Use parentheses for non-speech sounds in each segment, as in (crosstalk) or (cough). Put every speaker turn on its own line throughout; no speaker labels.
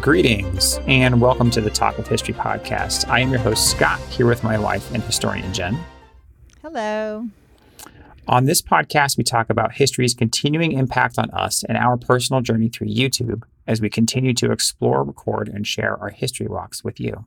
Greetings and welcome to the Talk of History podcast. I am your host, Scott, here with my wife and historian, Jen.
Hello.
On this podcast, we talk about history's continuing impact on us and our personal journey through YouTube as we continue to explore, record, and share our history walks with you.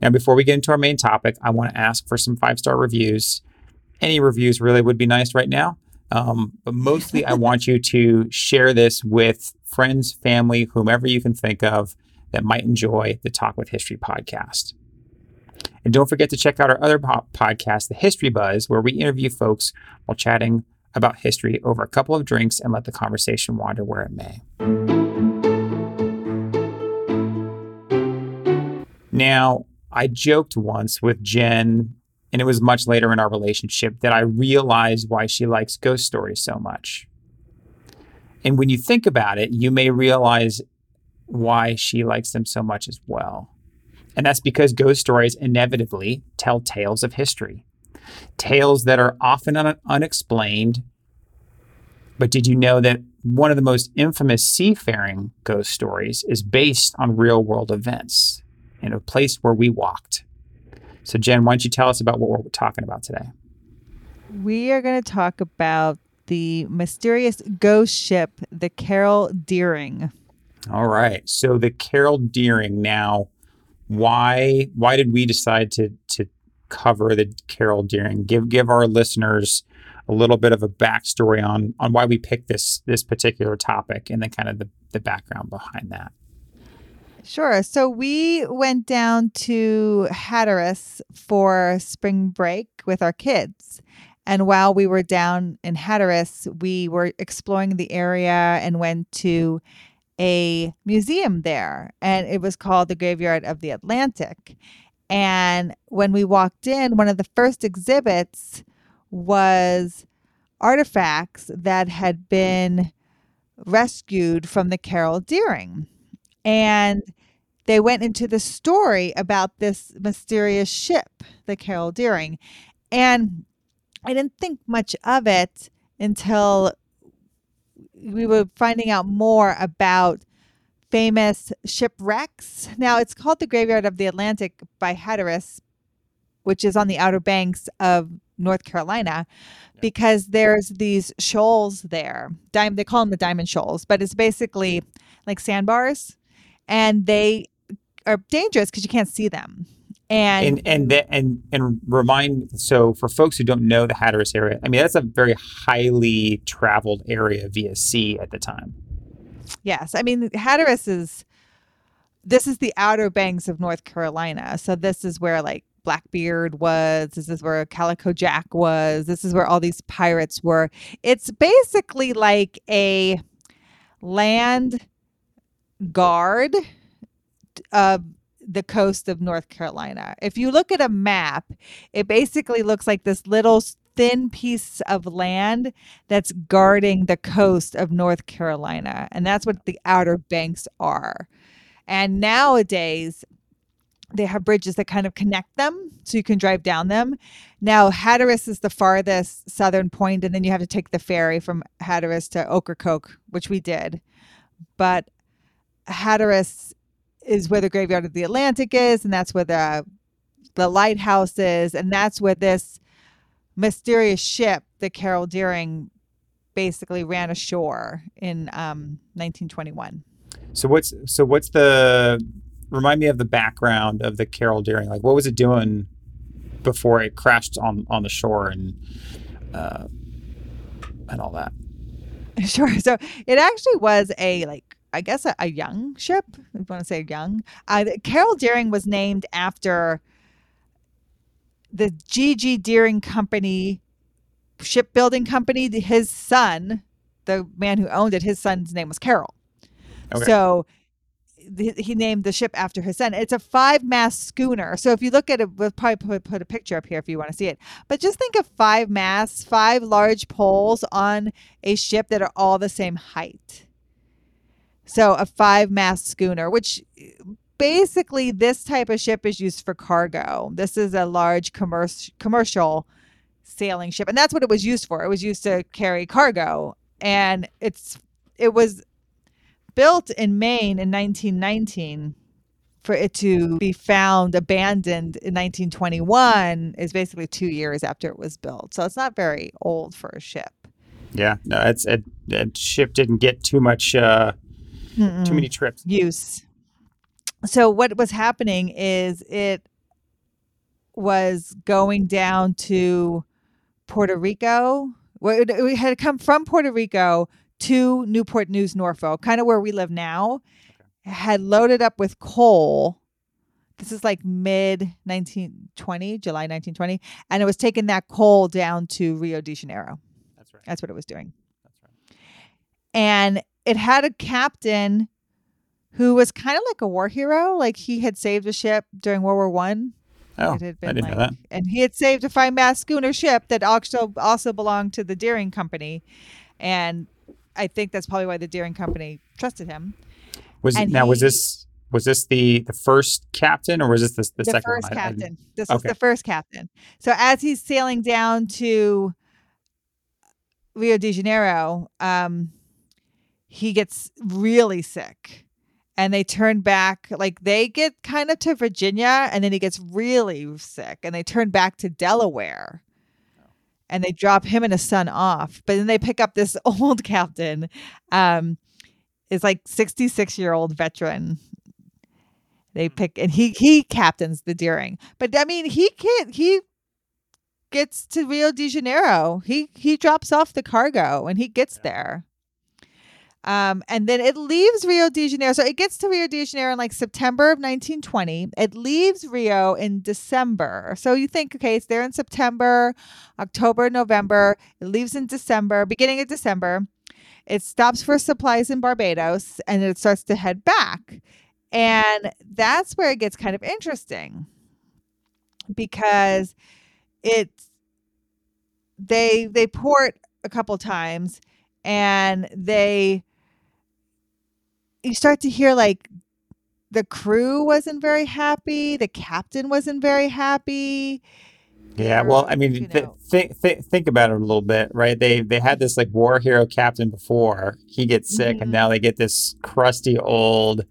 Now, before we get into our main topic, I want to ask for some five star reviews. Any reviews really would be nice right now. Um, but mostly, I want you to share this with friends, family, whomever you can think of that might enjoy the Talk with History podcast. And don't forget to check out our other po- podcast, The History Buzz, where we interview folks while chatting about history over a couple of drinks and let the conversation wander where it may. Now, I joked once with Jen, and it was much later in our relationship, that I realized why she likes ghost stories so much. And when you think about it, you may realize why she likes them so much as well. And that's because ghost stories inevitably tell tales of history, tales that are often un- unexplained. But did you know that one of the most infamous seafaring ghost stories is based on real world events in a place where we walked? So, Jen, why don't you tell us about what we're talking about today?
We are going to talk about the mysterious ghost ship, the Carroll Deering.
All right. So the Carroll Deering. Now, why why did we decide to to cover the Carroll Deering? Give give our listeners a little bit of a backstory on on why we picked this this particular topic and then kind of the, the background behind that.
Sure. So we went down to Hatteras for spring break with our kids. And while we were down in Hatteras, we were exploring the area and went to a museum there. And it was called the Graveyard of the Atlantic. And when we walked in, one of the first exhibits was artifacts that had been rescued from the Carroll Deering. And they went into the story about this mysterious ship, the Carroll Deering. And I didn't think much of it until we were finding out more about famous shipwrecks. Now, it's called the Graveyard of the Atlantic by Hatteras, which is on the Outer Banks of North Carolina, yeah. because there's these shoals there. Dime, they call them the diamond shoals, but it's basically like sandbars, and they are dangerous because you can't see them.
And and and, that, and and remind so for folks who don't know the Hatteras area, I mean that's a very highly traveled area via sea at the time.
Yes, I mean Hatteras is this is the outer banks of North Carolina, so this is where like Blackbeard was. This is where Calico Jack was. This is where all these pirates were. It's basically like a land guard of the coast of North Carolina. If you look at a map, it basically looks like this little thin piece of land that's guarding the coast of North Carolina. And that's what the Outer Banks are. And nowadays, they have bridges that kind of connect them so you can drive down them. Now, Hatteras is the farthest southern point, and then you have to take the ferry from Hatteras to Ocracoke, which we did. But Hatteras is where the graveyard of the Atlantic is, and that's where the the lighthouse is, and that's where this mysterious ship, the Carroll Deering, basically ran ashore in um, 1921.
So what's so what's the remind me of the background of the Carroll Deering? Like, what was it doing before it crashed on on the shore and uh, and all that? (laughs)
Sure. So it actually was a like I guess a, a young ship. If you want to say young, uh, Carroll Deering was named after the G.G. Deering Company shipbuilding company. His son, the man who owned it, his son's name was Carroll. Okay. So he named the ship after his son. It's a five mast schooner. So if you look at it, we'll probably put, put a picture up here if you want to see it. But just think of five masts, five large poles on a ship that are all the same height. So a five mast schooner, which basically, this type of ship is used for cargo. This is a large commercial sailing ship, and that's what it was used for. It was used to carry cargo, and it's it was built in Maine in 1919 for it to be found abandoned in 1921 is basically two years after it was built. So it's not very old for a ship.
Yeah, no, it's it, ship didn't get too much, uh,
Mm-mm.
too many trips.
use. So what was happening is it was going down to Puerto Rico. It had come from Puerto Rico to Newport News, Norfolk, kind of where we live now. Had loaded up with coal. This is like mid 1920, July 1920, and it was taking that coal down to Rio de Janeiro.
That's right.
That's what it was doing
That's right.
and it had a captain who was kind of like a war hero like he had saved a ship during world war one.
Oh,
it had
I didn't know that.
and he had saved a fine mast schooner ship that also also belonged to the deering company. And i think that's probably why the deering company trusted him.
Was
and
now was this was this the the first captain or was this the, the,
the,
second
first
one?
Captain. This was the first captain. So as he's sailing down to rio de janeiro um he gets really sick and they turn back like they get kind of to virginia and then he gets really sick and they turn back to delaware and they drop him and his son off but then they pick up this (laughs) old captain um is like 66 year old veteran they pick and he he captains the Deering. But I mean, he can't. He gets to Rio de Janeiro. He he drops off the cargo and he gets there. Um, and then it leaves Rio de Janeiro. So it gets to Rio de Janeiro in like September of 1920. It leaves Rio in December. So you think, okay, it's there in September, October, November. It leaves in December, beginning of December. It stops for supplies in Barbados and it starts to head back. And that's where it gets kind of interesting because it's they they port a couple times and they you start to hear like the crew wasn't very happy, the captain wasn't very happy.
Yeah, well, I mean, th-
know.
th- th- think about it a little bit, right? They they had this like war hero captain before. He gets sick, and now they get this crusty old.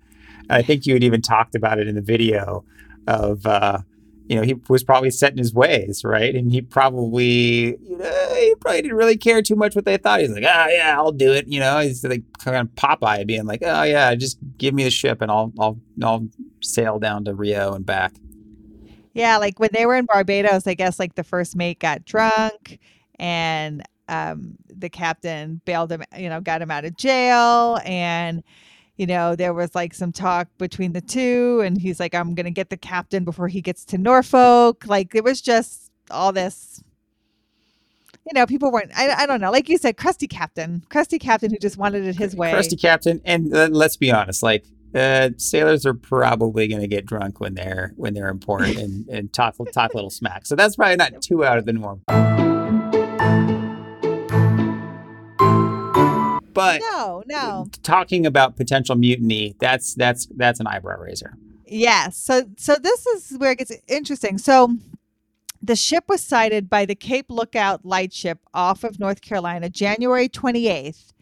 I think you had even talked about it in the video of, uh, you know, he was probably set in his ways, right? And he probably, you know, he probably didn't really care too much what they thought. He's like, ah, yeah, I'll do it. You know, he's like kind of Popeye, being like, oh yeah, just give me the ship, and I'll I'll I'll sail down to Rio and back.
Yeah, like when they were in Barbados, I guess like the first mate got drunk and um the captain bailed him, you know, got him out of jail and you know, there was like some talk between the two and he's like I'm going to get the captain before he gets to Norfolk. Like it was just all this you know, people weren't I, I don't know. Like you said, crusty captain. Crusty captain who just wanted it his way.
Crusty captain, and uh, let's be honest, like uh, sailors are probably going to get drunk when they're when they're in port and, and talk talk a little smack. So that's probably not too out of the norm. But
No, no.
talking about potential mutiny, that's that's that's an eyebrow raiser.
Yes. So so this is where it gets interesting. So the ship was sighted by the Cape Lookout lightship off of North Carolina January 28th,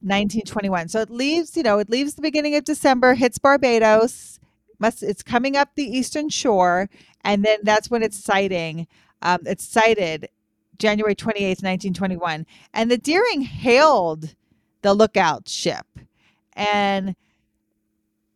1921. So it leaves, you know, it leaves the beginning of December, hits Barbados, must it's coming up the eastern shore, and then that's when it's sighting. Um, it's sighted January 28th, 1921. And the Deering hailed the lookout ship. And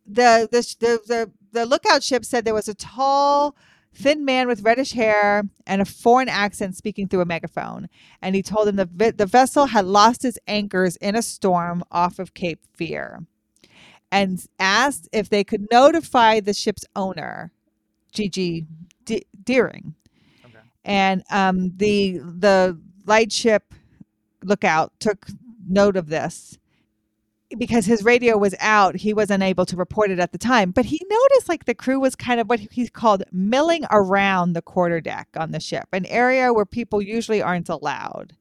the the the the, the lookout ship said there was a tall, thin man with reddish hair and a foreign accent speaking through a megaphone. And he told him the the vessel had lost its anchors in a storm off of Cape Fear, and asked if they could notify the ship's owner, G.G. De- Deering. And um, the the lightship lookout took note of this because his radio was out, he was unable to report it at the time. But he noticed like the crew was kind of what he called milling around the quarterdeck on the ship, an area where people usually aren't allowed.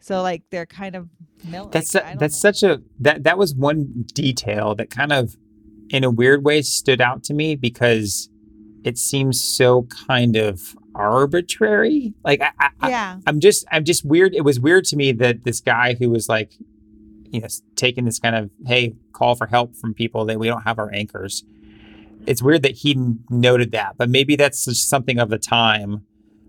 So like they're kind of milling.
That's
don't
that's
know.
such a that that was one detail that kind of in a weird way stood out to me because it seems so kind of arbitrary. Like I, I,
Yeah.
I'm just I'm just weird. It was weird to me that this guy who was like, you know, taking this kind of hey call for help from people that we don't have our anchors. It's weird that he noted that, but maybe that's just something of the time,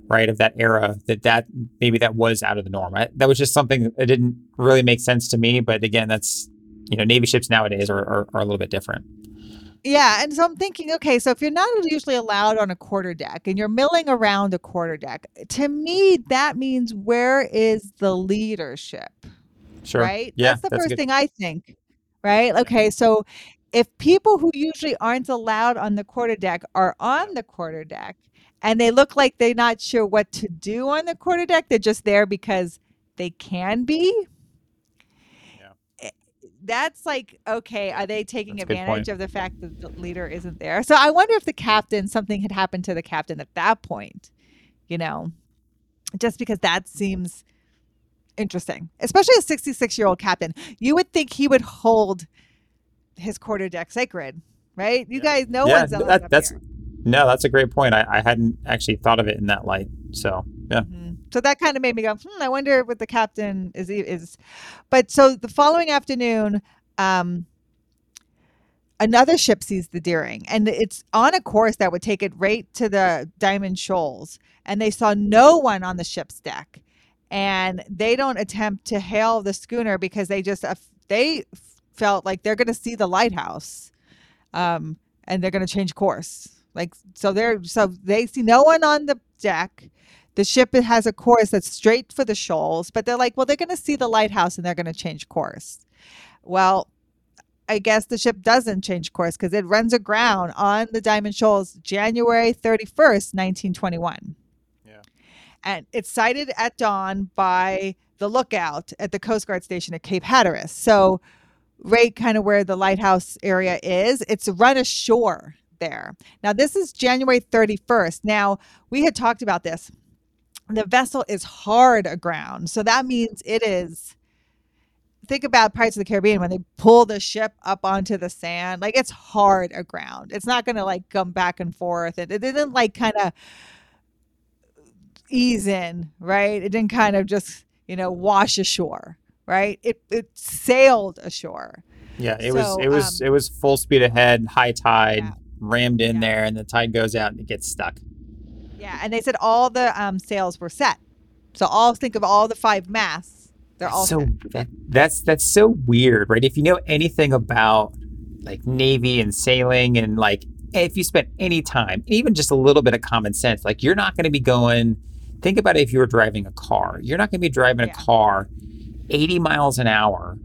right? Of that era that that maybe that was out of the norm. I, that was just something that didn't really make sense to me. But again, that's you know Navy ships nowadays are are, are a little bit different.
Yeah, and so I'm thinking, okay, so if you're not usually allowed on a quarter deck and you're milling around a quarter deck, to me that means where is the leadership,
Sure.
right?
Yeah,
that's the
that's
first
good-
thing I think, right? Okay, so if people who usually aren't allowed on the quarter deck are on the quarter deck and they look like they're not sure what to do on the quarter deck, they're just there because they can be.
Yeah.
That's like okay. Are they taking
That's
advantage of the fact that the leader isn't there? So I wonder if the captain something had happened to the captain at that point. You know, just because that seems interesting, especially a 66 year old captain. You would think he would hold his quarter deck sacred, right? You
Yeah.
guys, no
Yeah,
one's allowed
that-
up
that's-
here.
No, that's a great point. I, I hadn't actually thought of it in that light. So yeah.
Mhm. So that kind of made me go, hmm, I wonder what the captain is is. But so the following afternoon, um, another ship sees the Deering, and it's on a course that would take it right to the Diamond Shoals, and they saw no one on the ship's deck, and they don't attempt to hail the schooner because they just uh, they felt like they're going to see the lighthouse, um, and they're going to change course. Like so, they're so they see no one on the deck. The ship has a course that's straight for the shoals, but they're like, well, they're going to see the lighthouse and they're going to change course. Well, I guess the ship doesn't change course because it runs aground on the Diamond Shoals January 31st, 1921.
Yeah.
And it's sighted at dawn by the lookout at the Coast Guard station at Cape Hatteras. So, right kind of where the lighthouse area is, it's run ashore there. Now, this is January 31st. Now, we had talked about this. The vessel is hard aground. So that means it is. Think about Pirates of the Caribbean when they pull the ship up onto the sand. Like it's hard aground. It's not going to like come back and forth. It, it didn't like kind of ease in, right? It didn't kind of just, you know, wash ashore, right? It, it sailed ashore.
Yeah, it
So,
was it was
um,
it was full speed ahead, high tide,
Yeah.
rammed in
Yeah.
there, and the tide goes out and it gets stuck.
Yeah. And they said all the um, sails were set. So all think of all the five masts. They're all
so
set.
that, that's that's so weird, right? If you know anything about like navy and sailing and like if you spent any time, even just a little bit of common sense, like you're not going to be going. Think about it if you were driving a car. You're not going to be driving
Yeah.
a car 80 miles an hour,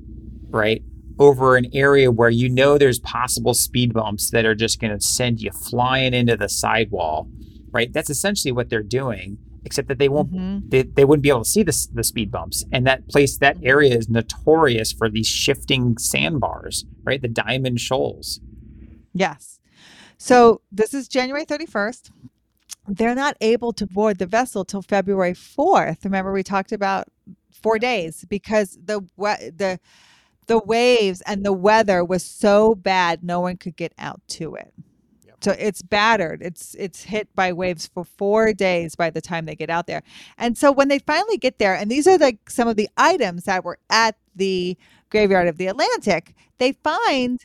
right? Over an area where you know there's possible speed bumps that are just going to send you flying into the sidewall, right? That's essentially what they're doing, except that they won't
Mhm.
they, they wouldn't be able to see the, the speed bumps. And that place, that area is notorious for these shifting sandbars, right? The diamond shoals.
Yes. So this is January 31st. They're not able to board the vessel till February 4th. Remember we talked about 4 days because the the the waves and the weather was so bad no one could get out to it. So it's battered. It's it's hit by waves for 4 days by the time they get out there. And so when they finally get there and these are like some of the items that were at the graveyard of the Atlantic, they find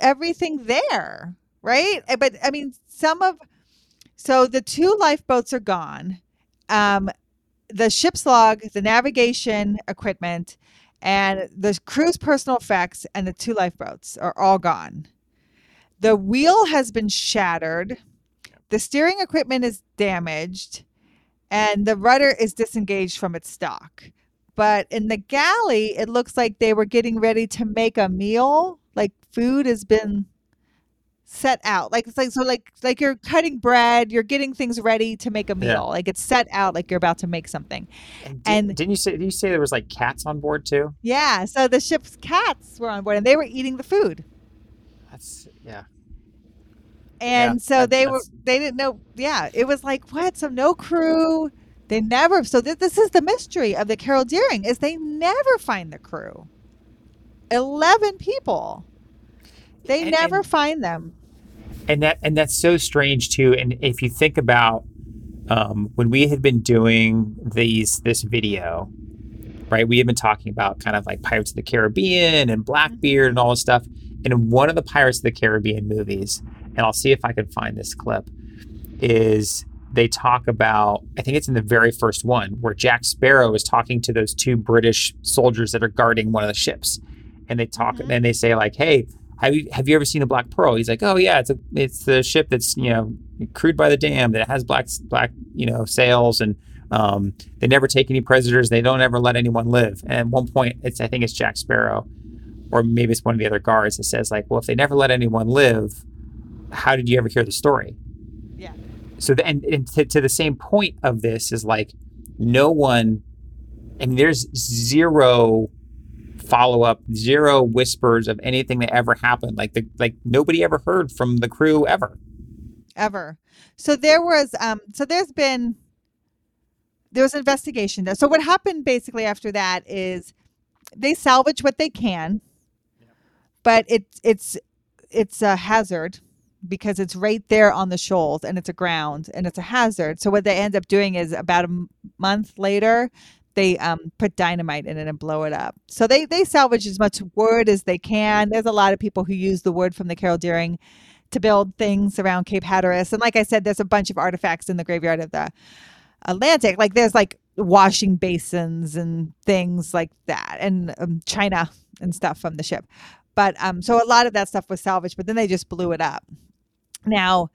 everything there, right? But I mean, some of so the two lifeboats are gone. Um, the ship's log, the navigation equipment, and the crew's personal effects and the two lifeboats are all gone. The wheel has been shattered. The steering equipment is damaged, and the rudder is disengaged from its stock. But in the galley, it looks like they were getting ready to make a meal. Like food has been set out. Like it's like so like like you're cutting bread, you're getting things ready to make a meal.
Yeah.
Like it's set out like you're about to make something.
And, did,
And-
didn't you say? Did you say there was like cats on board too?
Yeah, so the ship's cats were on board and they were eating the food.
That's yeah.
And
Yeah,
so
that-
they were they didn't know. Yeah, it was like what? So no crew. They never. So th- this is the mystery of the Carroll Deering is they never find the crew. Eleven people. They
And-
never
and-
find them.
and that and that's so strange too and if you think about um, when we had been doing these this video right we had been talking about kind of like pirates of the caribbean and blackbeard and all this stuff and in one of the pirates of the caribbean movies and i'll see if i can find this clip is they talk about i think it's in the very first one where jack sparrow is talking to those two british soldiers that are guarding one of the ships and they talk
Mhm.
and they say like hey have you have you ever seen a black pearl? He's like, oh yeah, it's a it's the ship that's you know crewed by the dam that has black black you know sails and um, they never take any prisoners. They don't ever let anyone live. And at one point, it's I think it's Jack Sparrow, or maybe it's one of the other guards that says like, well, if they never let anyone live, how did you ever hear the story?
Yeah.
So the, and, and to, to the same point of this is like, no one, and there's zero follow up, zero whispers of anything that ever happened. Like the like nobody ever heard from the crew ever.
ever. So there was um so there's been there was an investigation. done. So what happened basically after that is they salvage what they can, but it's it's it's a hazard because it's right there on the shoals and it's a ground and it's a hazard. So what they end up doing is about a m- month later they um, put dynamite in it and blow it up. So they they salvage as much wood as they can. There's a lot of people who use the wood from the Carroll Deering to build things around Cape Hatteras. And like I said, there's a bunch of artifacts in the graveyard of the Atlantic. Like there's like washing basins and things like that, and um, china and stuff from the ship. But um, so a lot of that stuff was salvaged, but then they just blew it up. Now,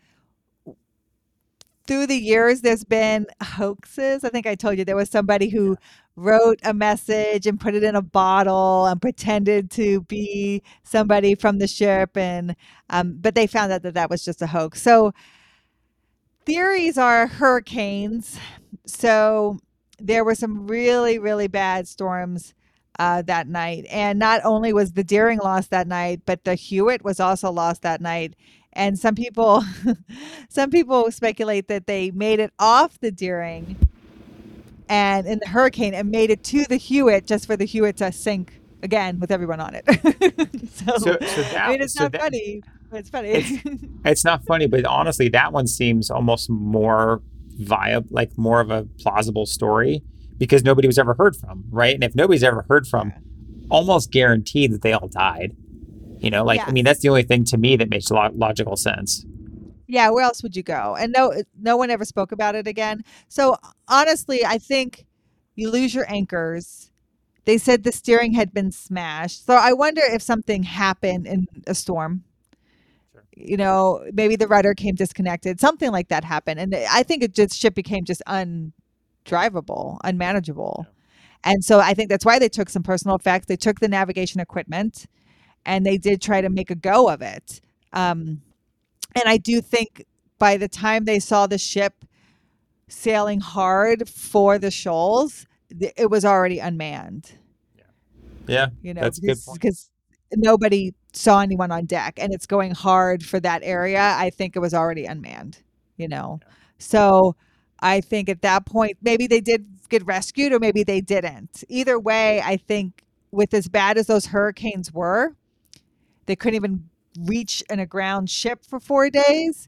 through the years, there's been hoaxes. I think I told you there was somebody who wrote a message and put it in a bottle and pretended to be somebody from the ship, and um, but they found out that that was just a hoax. So theories are hurricanes. So there were some really, really bad storms uh, that night. And not only was the Deering lost that night, but the Hewitt was also lost that night. And some people, (laughs) some people speculate that they made it off the Deering and in the hurricane and made it to the Hewitt just for the Hewitt to sink again with everyone on it. (laughs) so,
So- so that-
I mean, it's
so
not
that-
funny, but it's funny.
It's- (laughs) It's not funny, but honestly, that one seems almost more viable, like more of a plausible story because nobody was ever heard from, right? And if nobody's ever heard from, almost guaranteed that they all died. You know, like I mean, that's the only thing to me that makes lo- logical sense.
yeah where else would you go? And no no one ever spoke about it again. So honestly i think you lose your anchors. They said the steering had been smashed. So i wonder if something happened in a storm.
Sure.
you know maybe the rudder came disconnected. Something like that happened. And i think it just ship became just undrivable unmanageable. And so i think that's why they took some personal effects. They took the navigation equipment and they did try to make a go of it um, and I do think by the time they saw the ship sailing hard for the shoals, th- it was already unmanned.
Yeah, yeah
You know,
That's good
because, because nobody saw anyone on deck, and it's going hard for that area. I think it was already unmanned. You know, so I think at that point maybe they did get rescued, or maybe they didn't. Either way, I think with as bad as those hurricanes were, they couldn't even reach an aground ship for four days.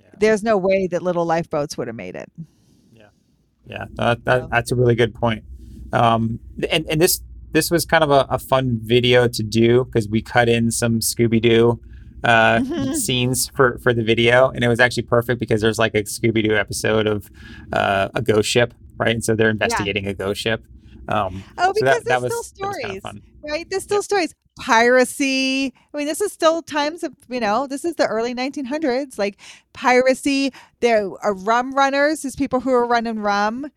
Yeah.
There's no way that little lifeboats would have made it.
Yeah, that, that,
So-
that's a really good point. Um, and and this this was kind of a, a fun video to do because we cut in some Scooby Doo uh, (laughs) scenes for for the video, and it was actually perfect because there's like a Scooby Doo episode of uh, a ghost ship, right? And so they're investigating a ghost ship. Um,
Oh, because
that, that
there's still
that was kinda
stories, right? There's still stories. Piracy. I mean, this is still times of, you know, this is the early 1900s. Like piracy. There are rum runners. There's people who are running rum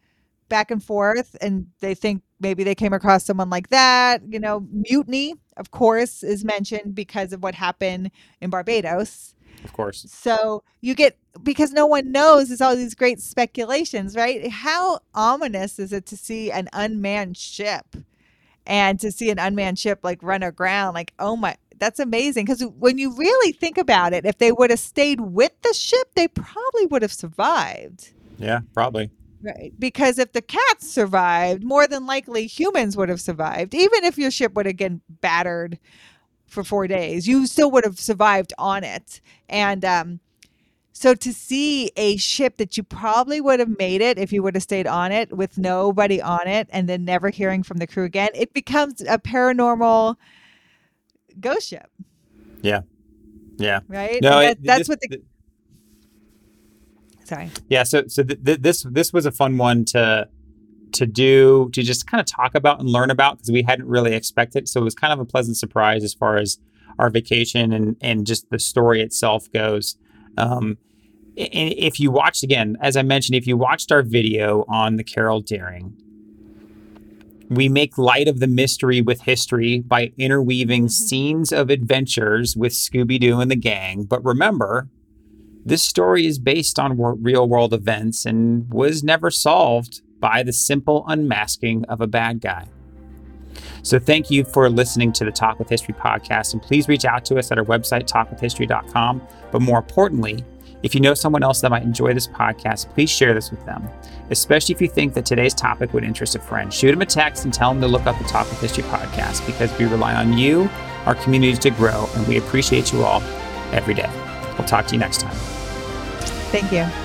back and forth, and they think maybe they came across someone like that. You know, mutiny, of course, is mentioned because of what happened in Barbados.
Of course.
So you get because no one knows. There's all these great speculations, right? How ominous is it to see an unmanned ship, and to see an unmanned ship like run aground? Like, oh my, that's amazing. Because when you really think about it, if they would have stayed with the ship, they probably would have survived.
Yeah, probably.
Right. Because if the cats survived, more than likely humans would have survived, even if your ship would have been battered for four days. You still would have survived on it. And um, so to see a ship that you probably would have made it if you would have stayed on it with nobody on it and then never hearing from the crew again, it becomes a paranormal ghost ship.
Yeah. Yeah.
Right?
No,
that-
it-
that's
this-
what the Sorry.
Yeah, so so th- th- this this was a fun one to to do to just kind of talk about and learn about because we hadn't really expected. So it was kind of a pleasant surprise as far as our vacation and and just the story itself goes. Um, i- if you watched again, as I mentioned, if you watched our video on the Carroll Deering, we make light of the mystery with history by interweaving scenes of adventures with Scooby Doo and the gang. But remember, this story is based on real world events and was never solved by the simple unmasking of a bad guy. So, thank you for listening to the Talk with History podcast. And please reach out to us at our website, talkwithhistory.com. But more importantly, if you know someone else that might enjoy this podcast, please share this with them, especially if you think that today's topic would interest a friend. Shoot them a text and tell them to look up the Talk with History podcast because we rely on you, our community to grow, and we appreciate you all every day. We'll talk to you next time.
Thank you.